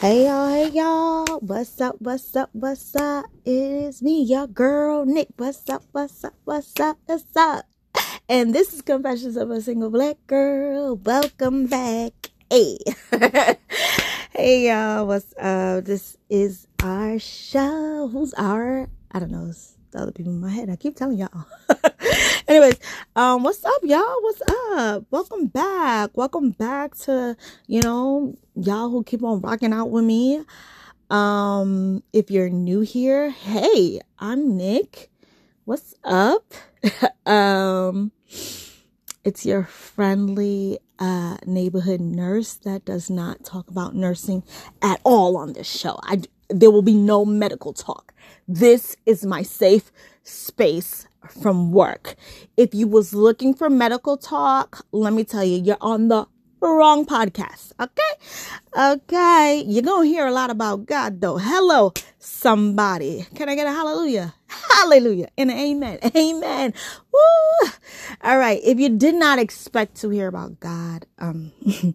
Hey y'all, hey y'all, what's up, what's up, what's up? It is me, your girl, Nick. What's up, what's up, what's up, what's up? And this is Confessions of a Single Black Girl. Welcome back. Hey. hey y'all, what's up? This is our show. Who's our? I don't know. The other people in my head. I keep telling y'all. Anyways, um, what's up, y'all? What's up? Welcome back. Welcome back to, you know, y'all who keep on rocking out with me. Um, if you're new here, hey, I'm Nick. What's up? um, it's your friendly uh, neighborhood nurse that does not talk about nursing at all on this show. I there will be no medical talk. This is my safe space from work. If you was looking for medical talk, let me tell you, you're on the wrong podcast. Okay. Okay. You're going to hear a lot about God though. Hello, somebody. Can I get a hallelujah? Hallelujah and amen. Amen. Woo. All right. If you did not expect to hear about God, um,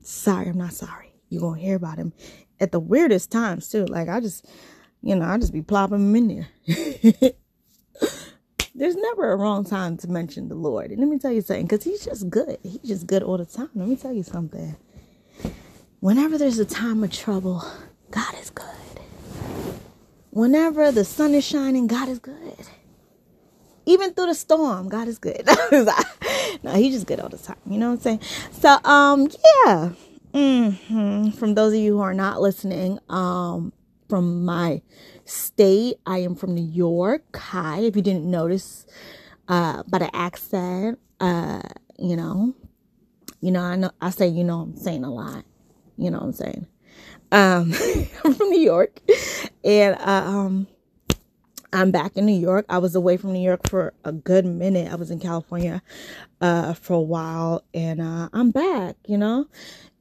sorry, I'm not sorry. You're to hear about him at the weirdest times too. Like I just, you know, I just be plopping them in there. There's never a wrong time to mention the Lord. And let me tell you something, because he's just good. He's just good all the time. Let me tell you something. Whenever there's a time of trouble, God is good. Whenever the sun is shining, God is good. Even through the storm, God is good. no, he's just good all the time. You know what I'm saying? So, um, yeah. Mm-hmm. From those of you who are not listening, um, from my state, I am from New York. Hi, if you didn't notice, uh, by the accent, uh, you know, you know, I know I say, you know, I'm saying a lot. You know what I'm saying? Um, I'm from New York, and uh, um, I'm back in New York. I was away from New York for a good minute. I was in California uh, for a while, and uh, I'm back. You know,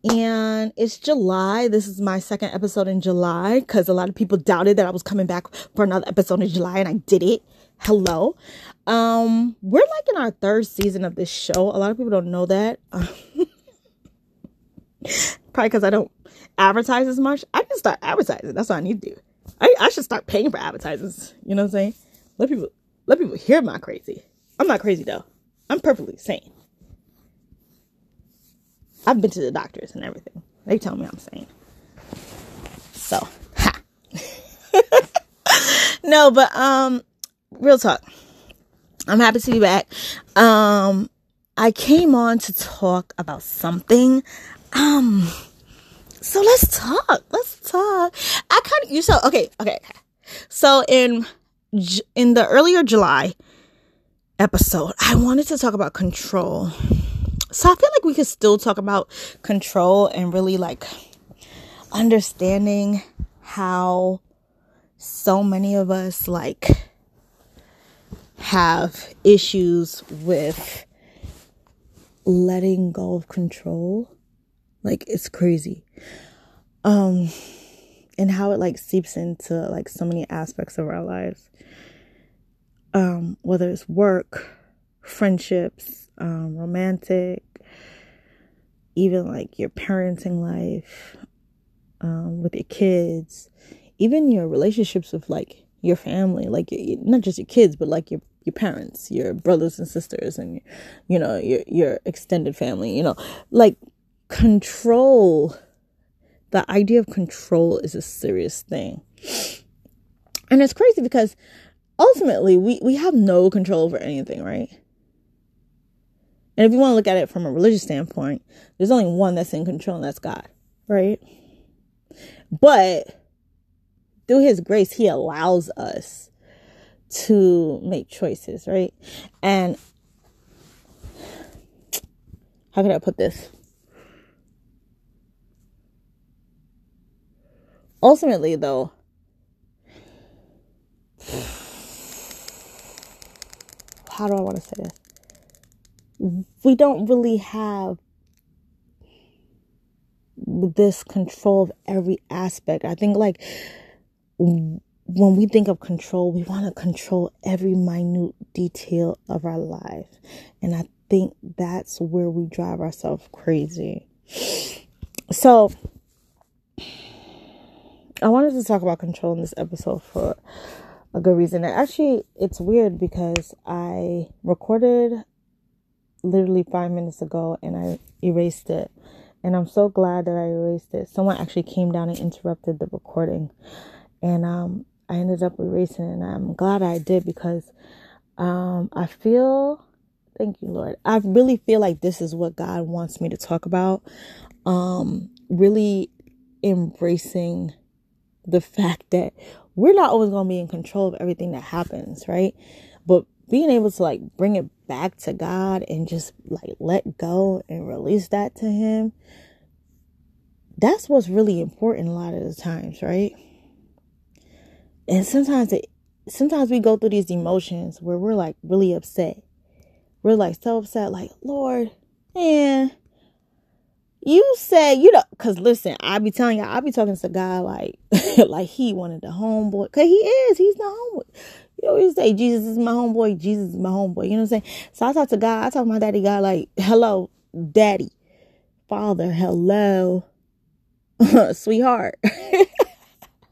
and it's July. This is my second episode in July because a lot of people doubted that I was coming back for another episode in July, and I did it. Hello. Um, we're like in our third season of this show. A lot of people don't know that. Probably because I don't advertise as much. I can start advertising. That's what I need to do. I, I should start paying for advertisements. You know what I'm saying? Let people let people hear my crazy. I'm not crazy though. I'm perfectly sane. I've been to the doctors and everything. They tell me I'm sane. So, ha. no, but um, real talk. I'm happy to be back. Um, I came on to talk about something. Um, so let's talk. Let's talk. I kind of you so okay, okay. So in in the earlier July episode, I wanted to talk about control so I feel like we could still talk about control and really like understanding how so many of us like have issues with letting go of control. Like it's crazy. Um and how it like seeps into like so many aspects of our lives. Um whether it's work, friendships, um, romantic, even like your parenting life um, with your kids, even your relationships with like your family, like not just your kids, but like your your parents, your brothers and sisters, and you know your your extended family. You know, like control. The idea of control is a serious thing, and it's crazy because ultimately we we have no control over anything, right? And if you want to look at it from a religious standpoint, there's only one that's in control, and that's God, right? But through His grace, He allows us to make choices, right? And how can I put this? Ultimately, though, how do I want to say this? We don't really have this control of every aspect. I think like when we think of control, we want to control every minute detail of our life. And I think that's where we drive ourselves crazy. So, I wanted to talk about control in this episode for a good reason. Actually, it's weird because I recorded literally five minutes ago and I erased it. And I'm so glad that I erased it. Someone actually came down and interrupted the recording. And um, I ended up erasing it. And I'm glad I did because um, I feel, thank you, Lord. I really feel like this is what God wants me to talk about. Um, really embracing the fact that we're not always going to be in control of everything that happens, right? But being able to like bring it back to God and just like let go and release that to Him, that's what's really important a lot of the times, right? And sometimes it, sometimes we go through these emotions where we're like really upset. We're like so upset, like, Lord, man, you said, you know, cause listen, I be telling y'all, I be talking to God like, like he wanted the homeboy, cause he is, he's the homeboy. You always say Jesus is my homeboy, Jesus is my homeboy. You know what I'm saying? So I talk to God, I talk to my daddy God like, hello, daddy, father, hello, sweetheart.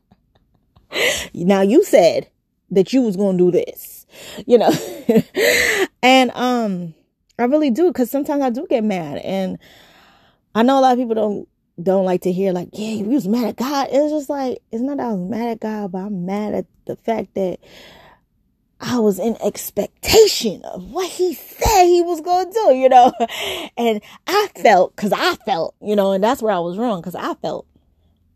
now you said that you was gonna do this, you know, and um, I really do, cause sometimes I do get mad and I know a lot of people don't don't like to hear like, yeah, you was mad at God. It's just like it's not that I was mad at God, but I'm mad at the fact that I was in expectation of what he said he was going to do, you know. And I felt, because I felt, you know, and that's where I was wrong, because I felt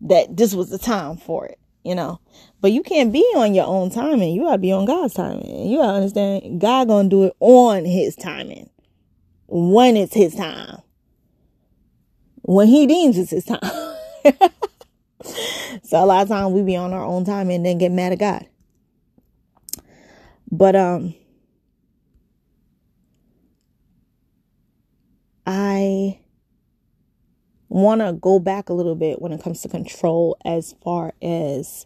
that this was the time for it, you know. But you can't be on your own timing. You gotta be on God's timing. You gotta understand God gonna do it on his timing. When it's his time when he deems it's his time. so a lot of times we be on our own time and then get mad at God. But um I want to go back a little bit when it comes to control as far as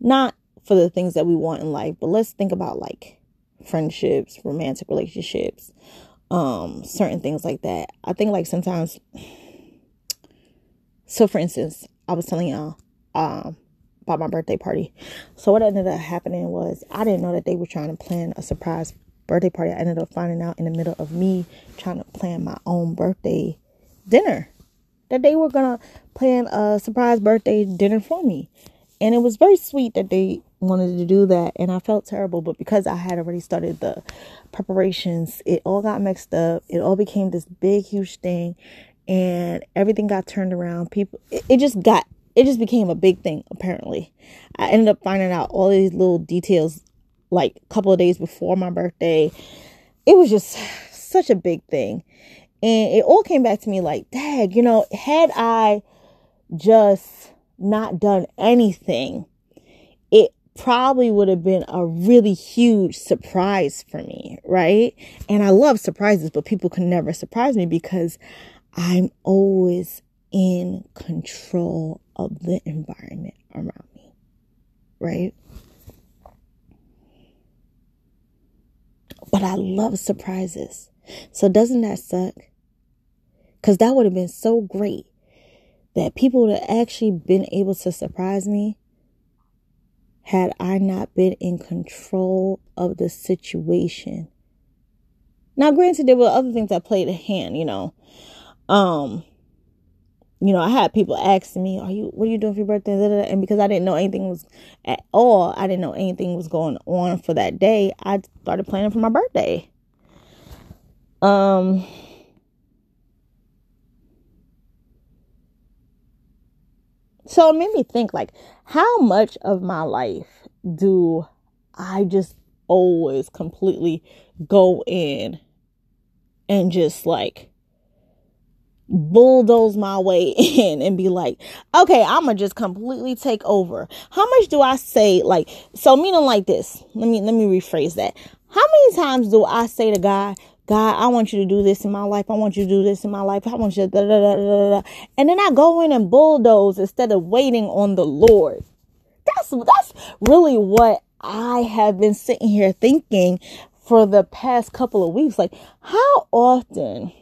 not for the things that we want in life, but let's think about like friendships, romantic relationships, um certain things like that. I think like sometimes so, for instance, I was telling y'all um, about my birthday party. So, what ended up happening was I didn't know that they were trying to plan a surprise birthday party. I ended up finding out in the middle of me trying to plan my own birthday dinner that they were gonna plan a surprise birthday dinner for me. And it was very sweet that they wanted to do that. And I felt terrible, but because I had already started the preparations, it all got mixed up. It all became this big, huge thing and everything got turned around. People, it, it just got, it just became a big thing. Apparently, I ended up finding out all these little details like a couple of days before my birthday. It was just such a big thing, and it all came back to me like, Dad, you know, had I just not done anything, it probably would have been a really huge surprise for me, right? And I love surprises, but people can never surprise me because I'm always in control of the environment around me, right? But I love surprises. So doesn't that suck? Because that would have been so great that people would have actually been able to surprise me had I not been in control of the situation. Now, granted, there were other things that played a hand, you know. Um, you know, I had people asking me, "Are you? What are you doing for your birthday?" And because I didn't know anything was at all, I didn't know anything was going on for that day. I started planning for my birthday. Um. So it made me think, like, how much of my life do I just always completely go in and just like bulldoze my way in and be like, okay, I'm gonna just completely take over. How much do I say like so meaning like this? Let me let me rephrase that. How many times do I say to God, God, I want you to do this in my life. I want you to do this in my life. I want you to da da da da da. And then I go in and bulldoze instead of waiting on the Lord. That's that's really what I have been sitting here thinking for the past couple of weeks. Like, how often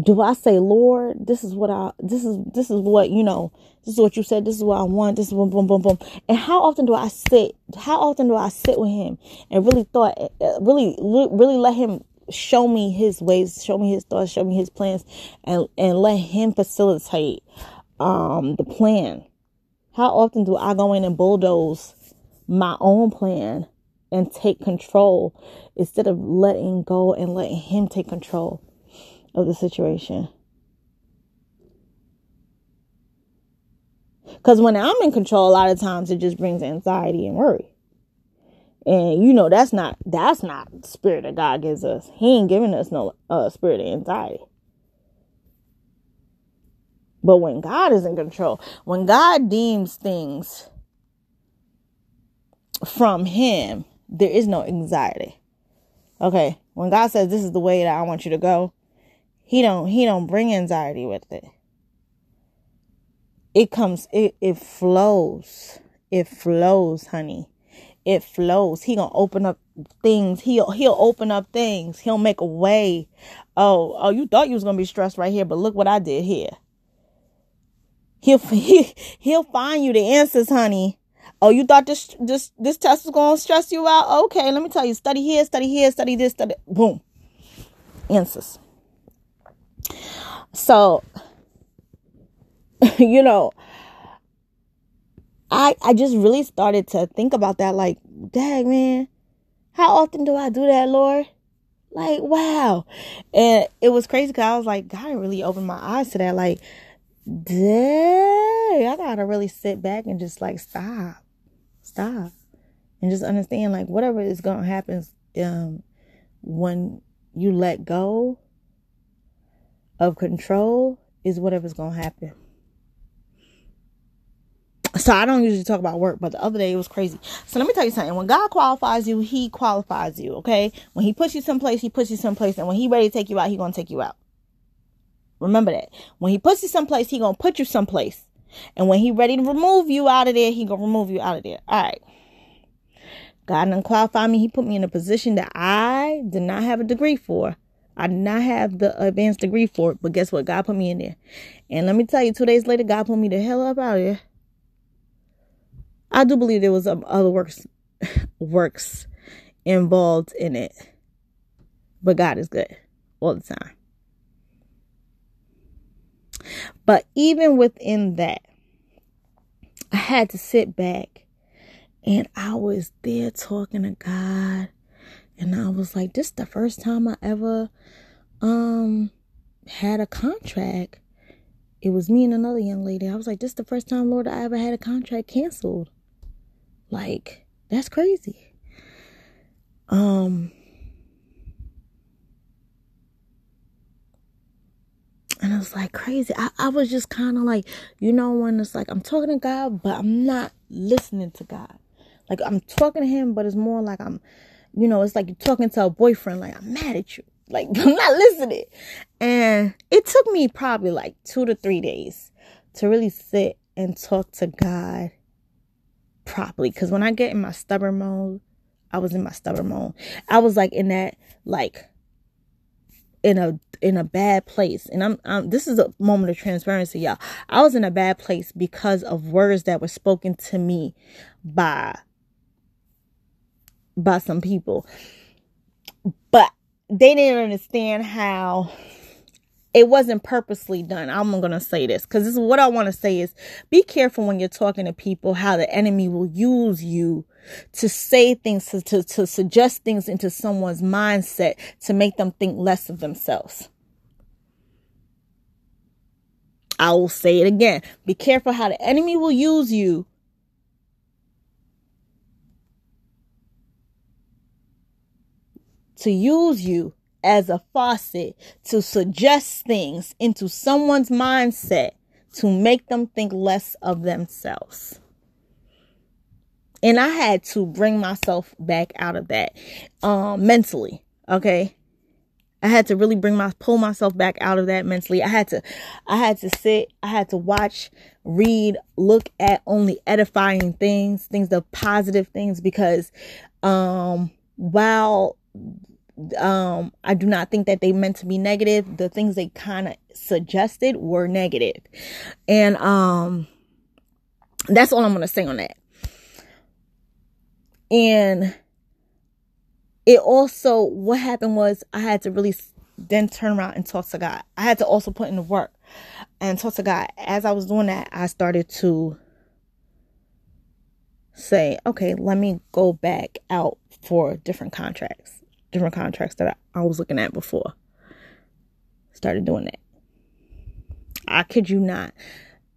do I say, Lord, this is what I, this is, this is what, you know, this is what you said, this is what I want, this is boom, boom, boom, boom. And how often do I sit, how often do I sit with him and really thought, uh, really, really let him show me his ways, show me his thoughts, show me his plans and, and let him facilitate, um, the plan. How often do I go in and bulldoze my own plan and take control instead of letting go and letting him take control of the situation. Because when I'm in control, a lot of times it just brings anxiety and worry. And you know that's not that's not the spirit that God gives us. He ain't giving us no uh, spirit of anxiety. But when God is in control, when God deems things from Him, there is no anxiety. Okay, when God says this is the way that I want you to go, he don't he don't bring anxiety with it. It comes it it flows. It flows, honey. It flows. He gonna open up things. He'll he'll open up things. He'll make a way. Oh, oh, you thought you was gonna be stressed right here, but look what I did here. He'll he, he'll find you the answers, honey. Oh, you thought this this this test was gonna stress you out? Okay, let me tell you. Study here, study here, study this, study. Boom. Answers. So, you know, I I just really started to think about that like, dang man, how often do I do that, Lord? Like, wow. And it was crazy because I was like, God really opened my eyes to that. Like, dang, I gotta really sit back and just like stop. Stop. And just understand like whatever is gonna happen um when you let go of control is whatever's to happen. So I don't usually talk about work, but the other day it was crazy. So let me tell you something. When God qualifies you, he qualifies you, okay? When he puts you someplace, he puts you someplace. And when he ready to take you out, he to take you out. Remember that. When he puts you someplace, he to put you someplace. And when he ready to remove you out of there, he to remove you out of there. All right. God didn't qualify me. He put me in a position that I did not have a degree for. I did not have the advanced degree for it, but guess what? God put me in there. And let me tell you, two days later, God put me the hell up out of there. I do believe there was other works works involved in it. But God is good all the time. But even within that, I had to sit back and I was there talking to God and I was like, this is the first time I ever um had a contract. It was me and another young lady. I was like, this is the first time, Lord, I ever had a contract canceled. Like, that's crazy. Um and it was like crazy. I, I was just kind of like, you know, when it's like I'm talking to God, but I'm not listening to God. Like I'm talking to him, but it's more like I'm you know, it's like you're talking to a boyfriend, like, I'm mad at you. Like, I'm not listening. And it took me probably like two to three days to really sit and talk to God properly. Because when I get in my stubborn mode, I was in my stubborn mode. I was like in that, like, in a in a bad place and I'm, I'm this is a moment of transparency y'all i was in a bad place because of words that were spoken to me by by some people. But they didn't understand how it wasn't purposely done. I'm going to say this because this is what I want to say is be careful when you're talking to people how the enemy will use you to say things, to, to, to suggest things into someone's mindset to make them think less of themselves. I will say it again. Be careful how the enemy will use you to use you as a faucet to suggest things into someone's mindset to make them think less of themselves. And I had to bring myself back out of that um, mentally. Okay. I had to really bring my pull myself back out of that mentally. I had to I had to sit, I had to watch, read, look at only edifying things, things the positive things because um while um I do not think that they meant to be negative. The things they kind of suggested were. And um that's all I'm to say on that. And it also what happened was I had to really then turn around and talk to God. I had to also put in the work and talk to God. As I was doing that, I started to say, okay, let me go back out for different contracts, different contracts that I, I was looking at before. Started doing that. I kid you not.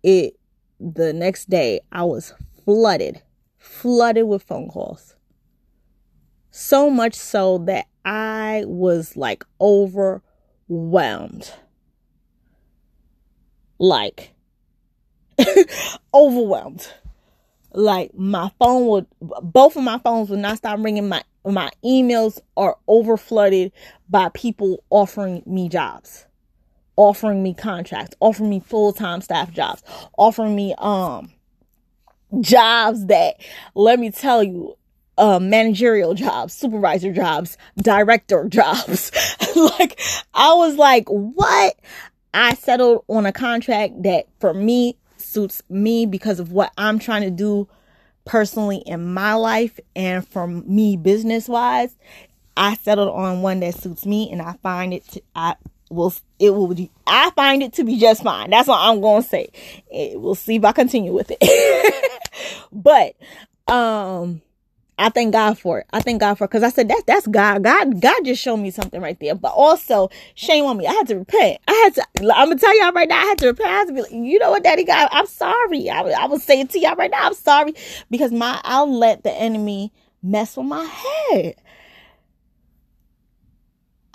It the next day I was flooded, flooded with phone calls. So much so that I was like overwhelmed. Like overwhelmed. Like my phone would both of my phones would not stop ringing. My my emails are over flooded by people offering me jobs offering me contracts, offering me full-time staff jobs, offering me um jobs that let me tell you uh, managerial jobs, supervisor jobs, director jobs. like I was like, what? I settled on a contract that for me suits me because of what I'm trying to do personally in my life and for me business wise. I settled on one that suits me and I find it to, I will it will be I find it to be just fine. That's what I'm gonna say. It, we'll see if I continue with it. but um I thank God for it. I thank God for it because I said that that's God. God, God just showed me something right there. But also, shame on me. I had to repent. I had to. I'm gonna tell y'all right now. I had to repent. I had to be like, you know what, Daddy God, I'm sorry. I, I will say it to y'all right now. I'm sorry because my I'll let the enemy mess with my head.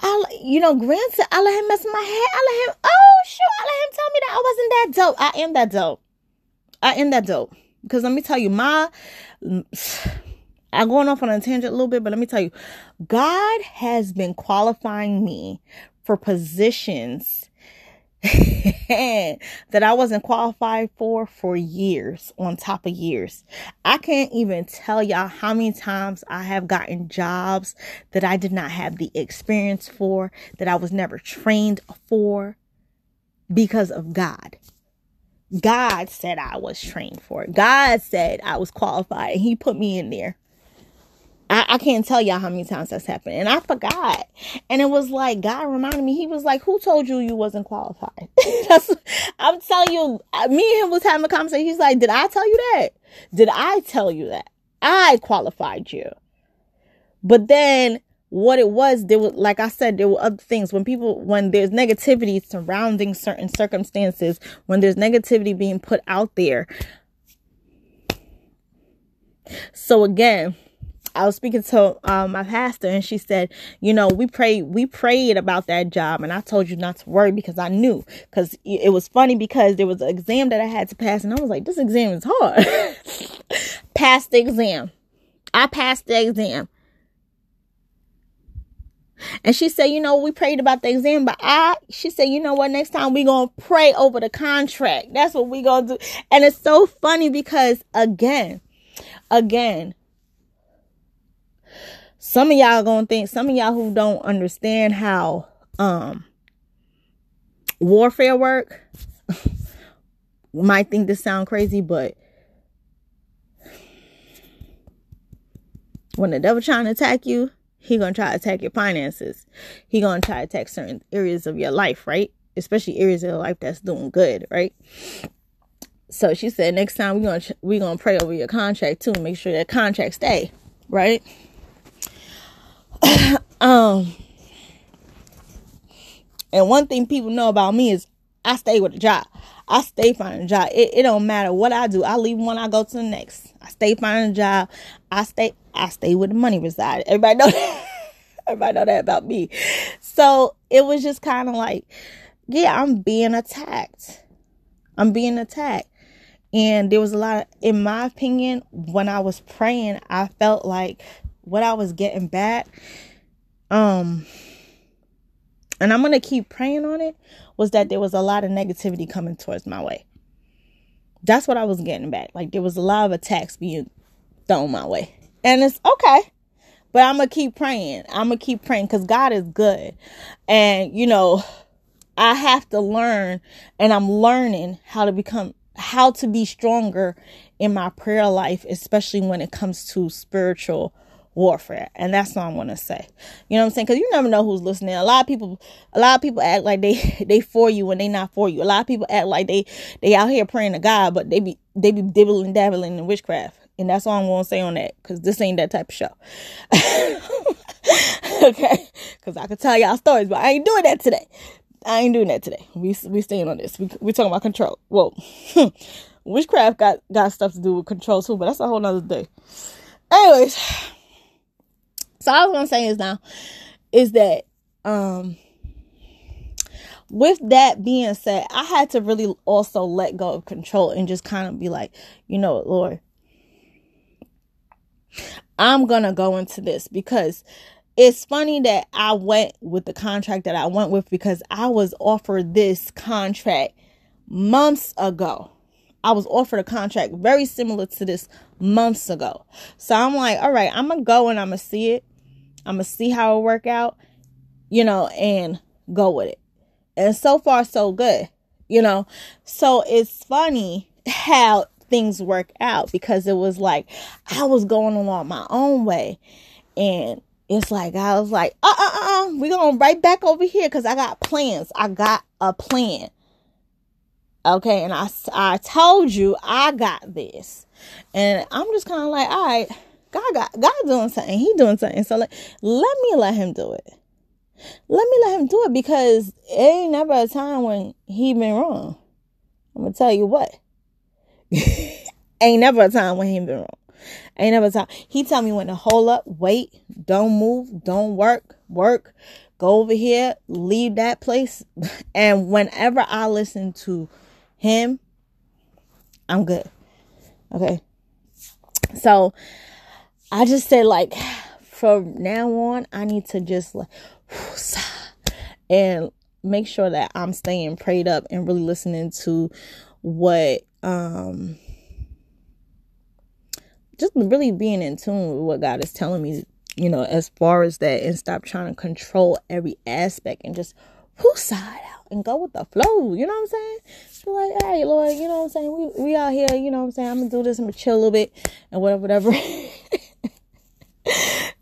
I, you know, granted, I let him mess with my head. I let him, oh, shoot, I let him tell me that I wasn't that dope. I am that dope. I am that dope. Because let me tell you, my, I'm going off on a tangent a little bit, but let me tell you, God has been qualifying me for positions that I wasn't qualified for for years on top of years. I can't even tell y'all how many times I have gotten jobs that I did not have the experience for, that I was never trained for because of God. God said I was trained for it. God said I was qualified and he put me in there. I, I can't tell y'all how many times that's happened. And I forgot. And it was like, God reminded me, He was like, Who told you you wasn't qualified? I'm telling you, me and him was having a conversation. He's like, Did I tell you that? Did I tell you that? I qualified you. But then what it was, there was, like I said, there were other things. When people, when there's negativity surrounding certain circumstances, when there's negativity being put out there. So again, I was speaking to um, my pastor and she said, you know, we prayed, we prayed about that job. And I told you not to worry because I knew, because it was funny because there was an exam that I had to pass. And I was like, this exam is hard. passed the exam. I passed the exam. And she said, you know, we prayed about the exam, but I, she said, you know what, next time we going to pray over the contract. That's what we going to do. And it's so funny because again, again, some of y'all gonna think, some of y'all who don't understand how um warfare work might think this sound crazy, but when the devil trying to attack you, he gonna try to attack your finances. He gonna try to attack certain areas of your life, right? Especially areas of your life that's doing good, right? So she said next time we gonna we gonna pray over your contract too, make sure that contract stay, right? um, and one thing people know about me is I stay with a job. I stay finding a job. It, it don't matter what I do. I leave one, I go to the next. I stay finding a job. I stay I stay where the money reside. Everybody know that. Everybody know that about me. So it was just kind of like, yeah, I'm being attacked. I'm being attacked. And there was a lot of, in my opinion, when I was praying, I felt like what I was getting back, um, and I'm gonna keep praying on it, was that there was a lot of negativity coming towards my way. That's what I was getting back. Like there was a lot of attacks being thrown my way. And it's okay. But I'm gonna keep praying. I'm gonna keep praying because God is good, and you know, I have to learn, and I'm learning how to become how to be stronger in my prayer life, especially when it comes to spiritual warfare. And that's what i'm going to say. You know what I'm saying? Because you never know who's listening. A lot of people, a lot of people act like they they for you when they not for you. A lot of people act like they they out here praying to God, but they be they be dibbling dabbling in witchcraft. And that's all I'm gonna say on that, because this ain't that type of show. okay, because I could tell y'all stories, but I ain't doing that today. I ain't doing that today. We we staying on this. We we talking about control. Well, witchcraft got got stuff to do with control too, but that's a whole nother day. Anyways, so I was gonna say is now is that um with that being said, I had to really also let go of control and just kind of be like, you know, what, Lord, I'm gonna go into this because it's funny that I went with the contract that I went with because I was offered this contract months ago. I was offered a contract very similar to this months ago. So I'm like, all right, I'm gonna go and I'm gonna see it. I'm gonna see how it work out, you know, and go with it. And so far, so good, you know. So it's funny how things work out because it was like I was going along my own way, and it's like I was like, uh uh uh, we going right back over here because I got plans. I got a plan. Okay, and I I told you I got this, and I'm just kind of like, all right, God got God doing something. He doing something. So like, let me let him do it. Let me let him do it because it ain't never a time when he been wrong. I'm gonna tell you what. ain't never a time when he been wrong. Ain't never a time. He tell me when to hold up, wait, don't move, don't work, work, go over here, leave that place. And whenever I listen to him, I'm good. Okay. So I just say like from now on, I need to just like and make sure that I'm staying prayed up and really listening to what um just really being in tune with what God is telling me, you know, as far as that and stop trying to control every aspect and just whoo side out and go with the flow. You know what I'm saying? So like, hey Lord, you know what I'm saying? We we out here, you know what I'm saying? I'm gonna do this, I'm gonna chill a little bit and whatever, whatever.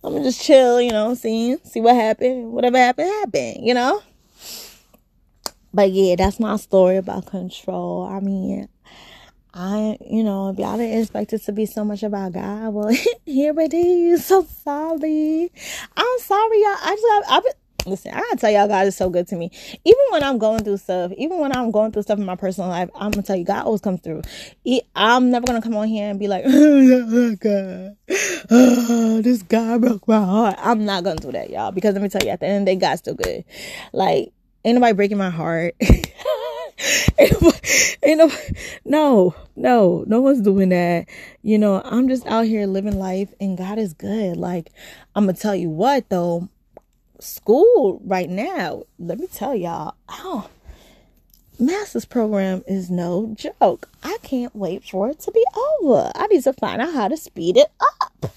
I'm gonna just chill, you know, see see what happened. Whatever happened, happened, you know? But yeah, that's my story about control. I mean, I, you know, if y'all didn't expect it to be so much about God, well, here it is. So sorry. I'm sorry, y'all. I just, I've been, listen, I tell y'all, God is so good to me. Even when I'm going through stuff, even when I'm going through stuff in my personal life, I'm gonna tell you, God always comes through. He, I'm never gonna come on here and be like, oh, God, oh, this guy broke my heart. I'm not gonna do that, y'all, because let me tell you, at the end of the day, God's still good. Like, ain't nobody breaking my heart. ain't no, no, no, no one's doing that. You know, I'm just out here living life and God is good. Like, I'm gonna tell you what though, school right now, let me tell y'all, oh, master's program is no joke. I can't wait for it to be over. I need to find out how to speed it up.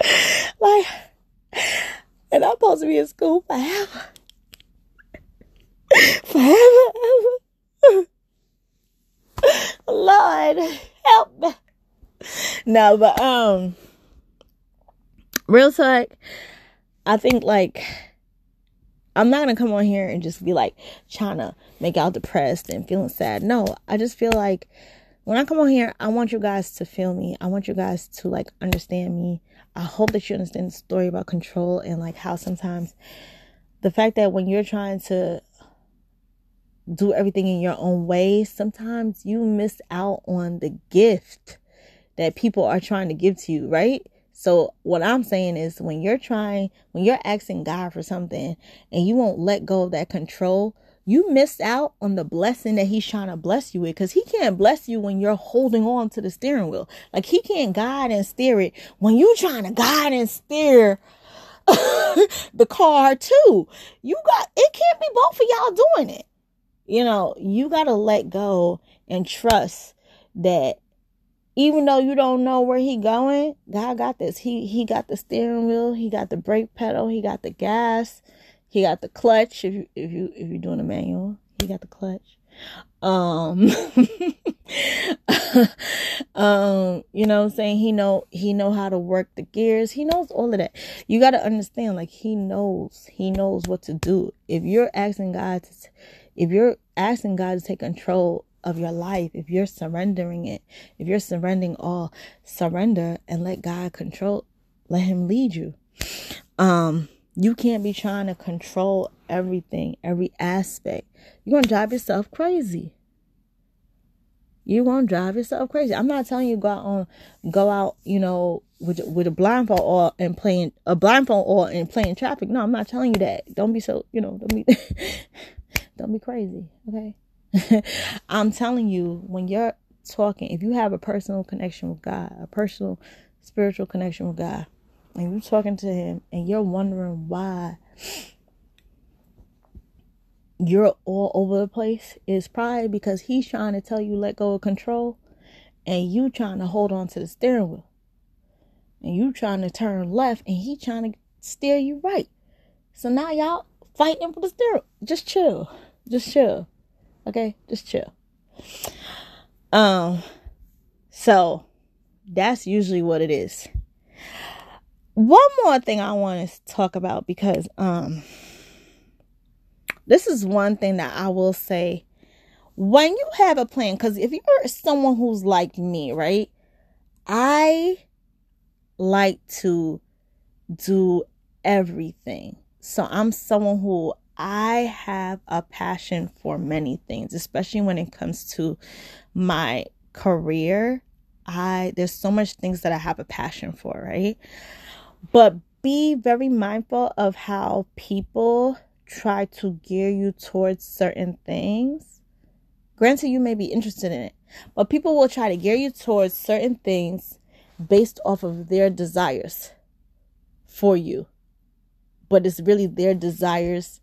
like, and I'm supposed to be in school forever forever. ever. Lord, help me. No, but um, real talk. I think like I'm not gonna come on here and just be like trying to make y'all depressed and feeling sad. No, I just feel like when I come on here, I want you guys to feel me. I want you guys to like understand me. I hope that you understand the story about control and like how sometimes the fact that when you're trying to do everything in your own way, sometimes you miss out on the gift that people are trying to give to you, right? So what I'm saying is when you're trying, when you're asking God for something and you won't let go of that control, you missed out on the blessing that he's trying to bless you with because he can't bless you when you're holding on to the steering wheel. Like he can't guide and steer it when you're trying to guide and steer the car too. You got, it can't be both of y'all doing it you know, you got to let go and trust that even though you don't know where he going, God got this. He he got the steering wheel, he got the brake pedal, he got the gas, he got the clutch. If you if you if you're doing a manual, he got the clutch. Um um you know I'm saying he know he know how to work the gears. He knows all of that. You got to understand like he knows. He knows what to do. If you're asking God to if you're asking God to take control of your life, if you're surrendering it, if you're surrendering all, surrender and let God control, let him lead you. Um, you can't be trying to control everything, every aspect. You're to drive yourself crazy. You're to drive yourself crazy. I'm not telling you go out on, go out, you know, with with a blindfold or and playing a blindfold or and playing traffic. No, I'm not telling you that. Don't be so, you know, don't be don't be crazy, okay? I'm telling you, when you're talking, if you have a personal connection with God, a personal spiritual connection with God, and you're talking to Him and you're wondering why you're all over the place, it's probably because He's trying to tell you let go of control and you trying to hold on to the steering wheel. And you trying to turn left and he trying to steer you right. So now y'all fighting for the steering. Just chill. Just chill. Okay, just chill. Um, so that's usually what it is. One more thing I want to talk about because um this is one thing that I will say when you have a plan cuz if you're someone who's like me, right? I like to do everything. So I'm someone who I have a passion for many things, especially when it comes to my career. I there's so much things that I have a passion for, right? But be very mindful of how people try to gear you towards certain things. Granted, you may be interested in it, but people will try to gear you towards certain things based off of their desires for you. But it's really their desires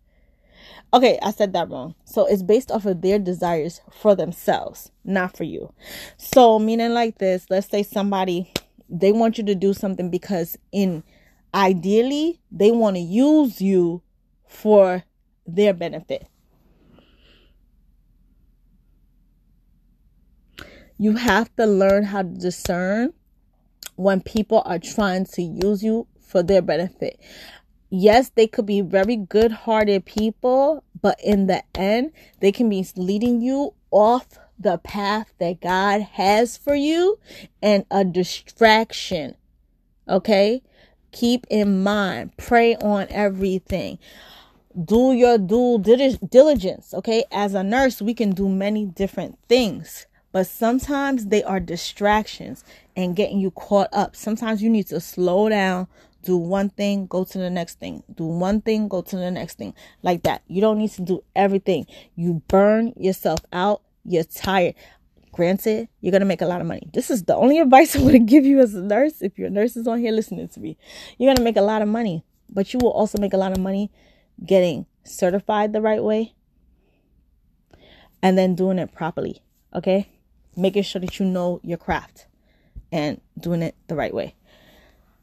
Okay, I said that wrong. So it's based off of their desires for themselves, not for you. So meaning like this, let's say somebody they want you to do something because in ideally they want to use you for their benefit. You have to learn how to discern when people are trying to use you for their benefit yes, they could be very good hearted people, but in the end, they can be leading you off the path that God has for you and a distraction. Okay? Keep in mind, pray on everything. Do your due diligence. Okay? As a nurse, we can do many different things, but sometimes they are distractions and getting you caught up. Sometimes you need to slow down, do one thing, go to the next thing. Do one thing, go to the next thing. Like that. You don't need to do everything. You burn yourself out. You're tired. Granted, you're to make a lot of money. This is the only advice I'm to give you as a nurse. If your nurse is on here listening to me, you're to make a lot of money. But you will also make a lot of money getting certified the right way and then doing it properly. Okay? Making sure that you know your craft and doing it the right way.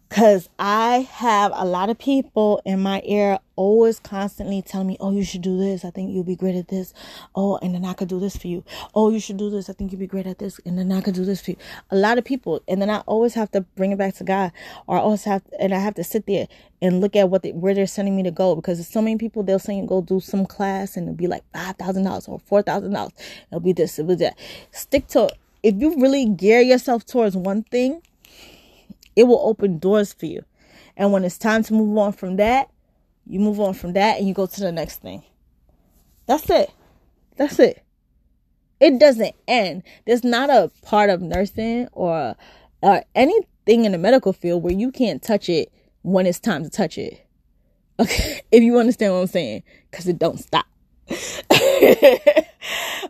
Cause I have a lot of people in my ear always constantly telling me, Oh, you should do this. I think you'll be great at this. Oh, and then I could do this for you. Oh, you should do this. I think you'll be great at this. And then I could do this for you. A lot of people. And then I always have to bring it back to God or I always have, to, and I have to sit there and look at what they, where they're sending me to go because there's so many people they'll send you go do some class and it'll be like $5,000 or $4,000. It'll be this, it'll be that. Stick to, if you really gear yourself towards one thing, it will open doors for you. And when it's time to move on from that, you move on from that and you go to the next thing. That's it. That's it. It doesn't end. There's not a part of nursing or or anything in the medical field where you can't touch it when it's time to touch it. Okay, if you understand what I'm saying, because it don't stop.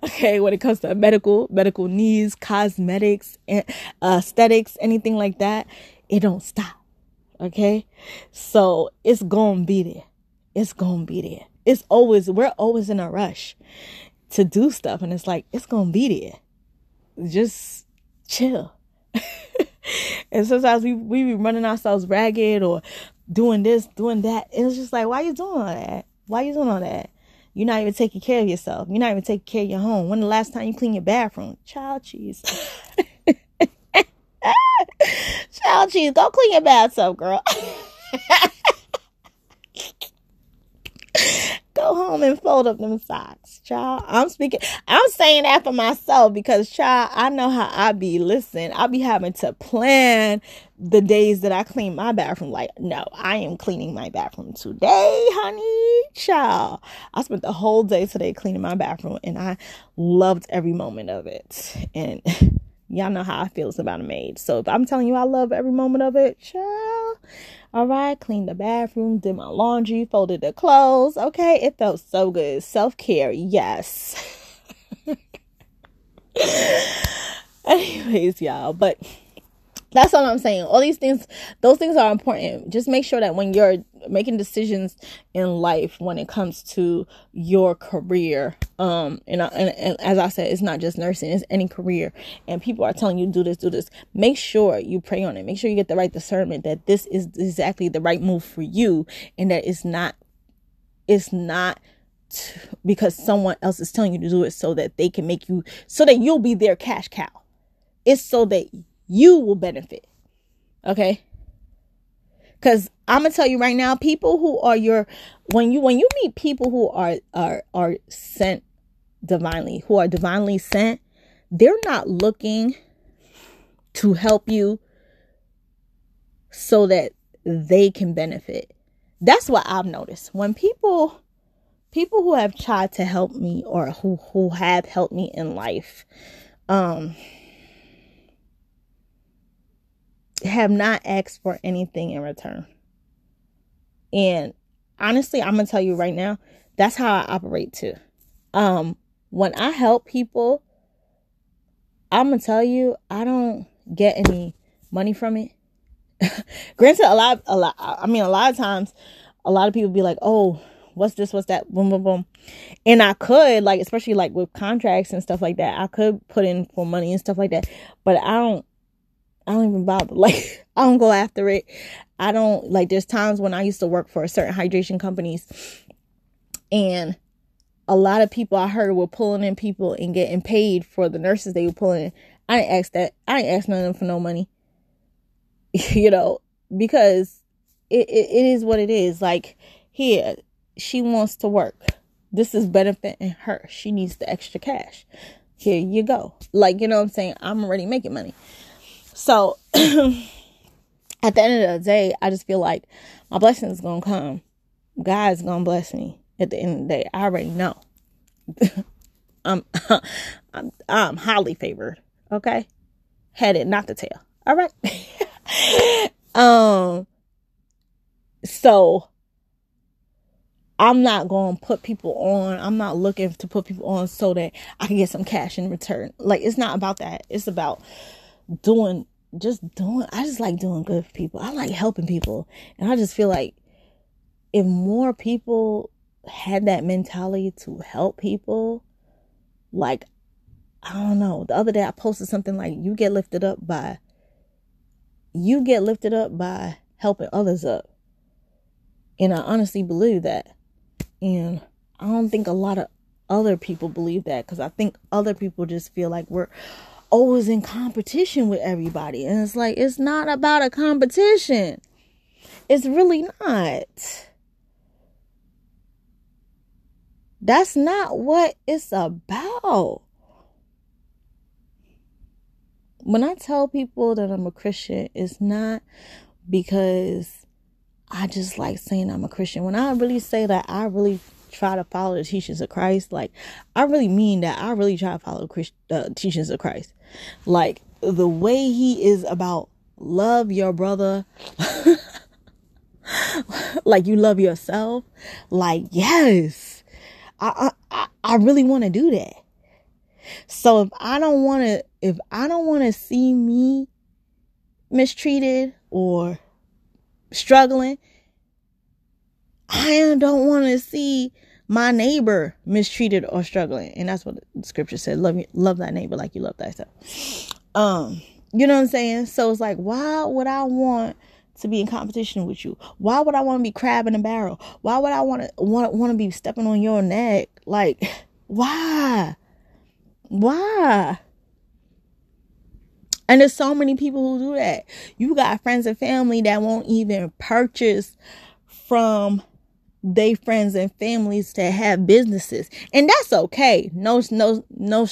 okay, when it comes to medical, medical needs, cosmetics, uh, aesthetics, anything like that, it don't stop. Okay? So it's gonna be there. It's gonna be there. It's always, we're always in a rush to do stuff. And it's like, it's gonna be there. Just chill. and sometimes we we be running ourselves ragged or doing this, doing that. And it's just like, why you doing all that? Why you doing all that? You're not even taking care of yourself. You're not even taking care of your home. When the last time you clean your bathroom? Child cheese. Child cheese. Go clean your bathtub, girl. Go home and fold up them socks, child. I'm speaking. I'm saying that for myself because, child, I know how I be. Listen, I be having to plan the days that I clean my bathroom. Like, no, I am cleaning my bathroom today, honey. Child, I spent the whole day today cleaning my bathroom, and I loved every moment of it. And y'all know how I feel about a maid. So if I'm telling you I love every moment of it, child. All right, cleaned the bathroom, did my laundry, folded the clothes. Okay, it felt so good. Self care, yes. Anyways, y'all, but that's all I'm saying. All these things, those things are important. Just make sure that when you're making decisions in life, when it comes to your career, um, and, and, and as I said, it's not just nursing; it's any career. And people are telling you do this, do this. Make sure you pray on it. Make sure you get the right discernment that this is exactly the right move for you, and that it's not, it's not because someone else is telling you to do it so that they can make you so that you'll be their cash cow. It's so that you will benefit. Okay? Cuz I'm to tell you right now people who are your when you when you meet people who are are are sent divinely, who are divinely sent, they're not looking to help you so that they can benefit. That's what I've noticed. When people people who have tried to help me or who who have helped me in life um have not asked for anything in return. And honestly, I'm going to tell you right now, that's how I operate too. Um when I help people, I'm going to tell you, I don't get any money from it. Granted, a lot, a lot, I mean, a lot of times, a lot of people be like, oh, what's this, what's that, boom, boom, boom. And I could, like, especially like with contracts and stuff like that, I could put in for money and stuff like that. But I don't, I don't even bother. Like, I don't go after it. I don't like there's times when I used to work for certain hydration companies and a lot of people I heard were pulling in people and getting paid for the nurses they were pulling in. I didn't ask that. I didn't ask none of them for no money. you know, because it, it, it is what it is. Like here, she wants to work. This is benefiting her. She needs the extra cash. Here you go. Like, you know what I'm saying? I'm already making money. So at the end of the day, I just feel like my blessing is gonna come. God's gonna bless me at the end of the day. I already know. I'm, I'm I'm highly favored. Okay, headed, not the tail. All right. um. So I'm not going to put people on. I'm not looking to put people on so that I can get some cash in return. Like it's not about that. It's about doing just doing I just like doing good for people. I like helping people. And I just feel like if more people had that mentality to help people, like I don't know. The other day I posted something like you get lifted up by you get lifted up by helping others up. And I honestly believe that. And I don't think a lot of other people believe that because I think other people just feel like we're always in competition with everybody. And it's like, it's not about a competition. It's really not. That's not what it's about. When I tell people that I'm a Christian, it's not because I just like saying I'm a Christian. When I really say that, I really try to follow the teachings of Christ. Like, I really mean that. I really try to follow the uh, teachings of Christ. Like, the way he is about love your brother like you love yourself. Like, yes, I, I, I really want to do that. So if I don't want to, if I don't want to see me mistreated or struggling, I don't want to see my neighbor mistreated or struggling. And that's what the scripture said. Love love that neighbor like you love thyself. Um, You know what I'm saying? So it's like, why would I want to be in competition with you? Why would I want to be crabbing a barrel? Why would I want to want want to be stepping on your neck? Like, why? Why? And there's so many people who do that. You got friends and family that won't even purchase from they friends and families to have businesses. And that's okay. No no no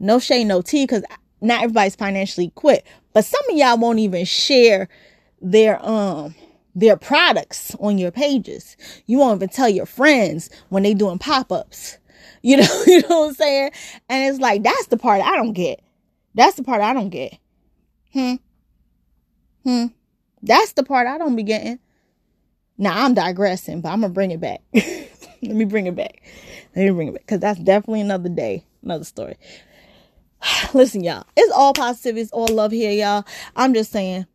no shade no tea cuz not everybody's financially equipped. But some of y'all won't even share their um their products on your pages. You won't even tell your friends when they doing pop-ups. You know, you know what I'm saying? And it's like that's the part I don't get. That's the part I don't get. Hmm. Hmm. That's the part I don't be getting. Now I'm digressing, but I'm gonna bring it back. Let me bring it back. Let me bring it back. Cause that's definitely another day, another story. Listen, y'all. It's all positive, it's all love here, y'all. I'm just saying,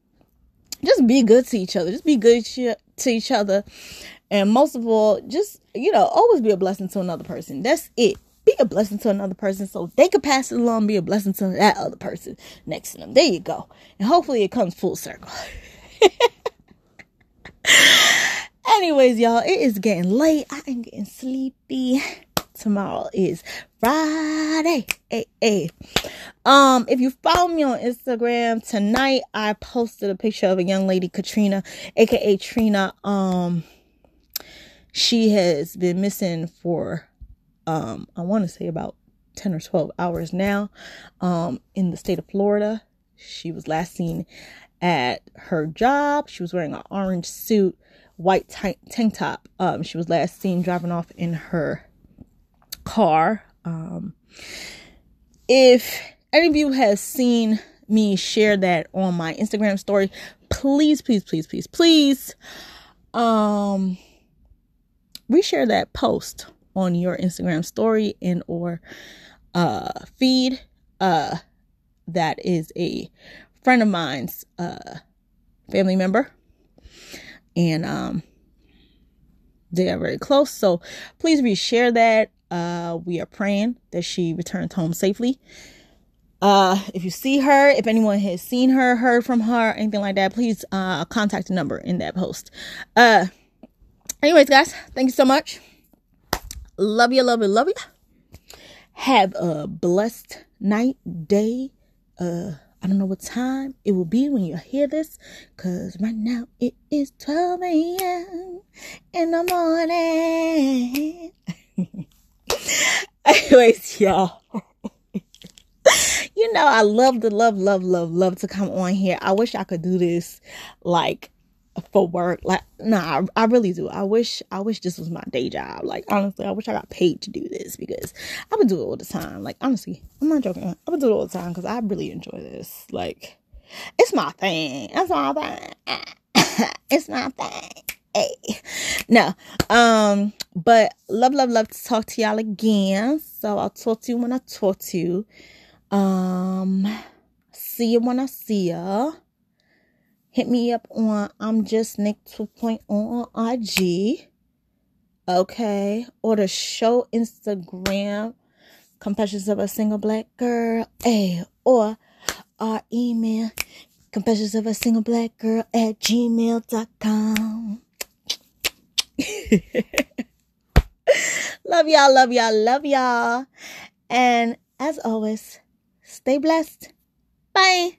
just be good to each other. Just be good to each other. And most of all, just, you know, always be a blessing to another person. That's it be a blessing to another person so they could pass it along, be a blessing to that other person next to them. There you go. And hopefully it comes full circle. Anyways, y'all, it is getting late. I am getting sleepy. Tomorrow is Friday. Hey, hey. Um, if you follow me on Instagram tonight, I posted a picture of a young lady, Katrina, aka Trina. Um, she has been missing for um, I want to say about 10 or 12 hours now um, in the state of Florida. She was last seen at her job. She was wearing an orange suit, white tank top. Um, she was last seen driving off in her car. Um, if any of you have seen me share that on my Instagram story, please, please, please, please, please, um, reshare that post on your Instagram story and or uh, feed. Uh, that is a friend of mine's uh, family member, and um, they are very close. So please reshare that. Uh, we are praying that she returns home safely. Uh, if you see her, if anyone has seen her, heard from her, anything like that, please uh, contact the number in that post. Uh, anyways, guys, thank you so much. Love you, love you, love you. Have a blessed night, day. Uh, I don't know what time it will be when you hear this, cause right now it is 12 a.m. in the morning. Anyways, y'all. you know, I love to love, love, love, love to come on here. I wish I could do this like for work. Like, nah, I, I, really do. I wish, I wish this was my day job. Like, honestly, I wish I got paid to do this because I would do it all the time. Like, honestly, I'm not joking. I would do it all the time because I really enjoy this. Like, it's my thing. It's my thing. it's my thing. Hey. No. Um, but love, love, love to talk to y'all again. So I'll talk to you when I talk to you. Um, see you when I see ya hit me up on I'm just Nick 2.0 on IG. Okay. Or the show Instagram, Confessions of a Single Black Girl. A or our email, Confessions of a Single Black Girl at gmail.com. love y'all, love y'all, love y'all. And as always, stay blessed. Bye.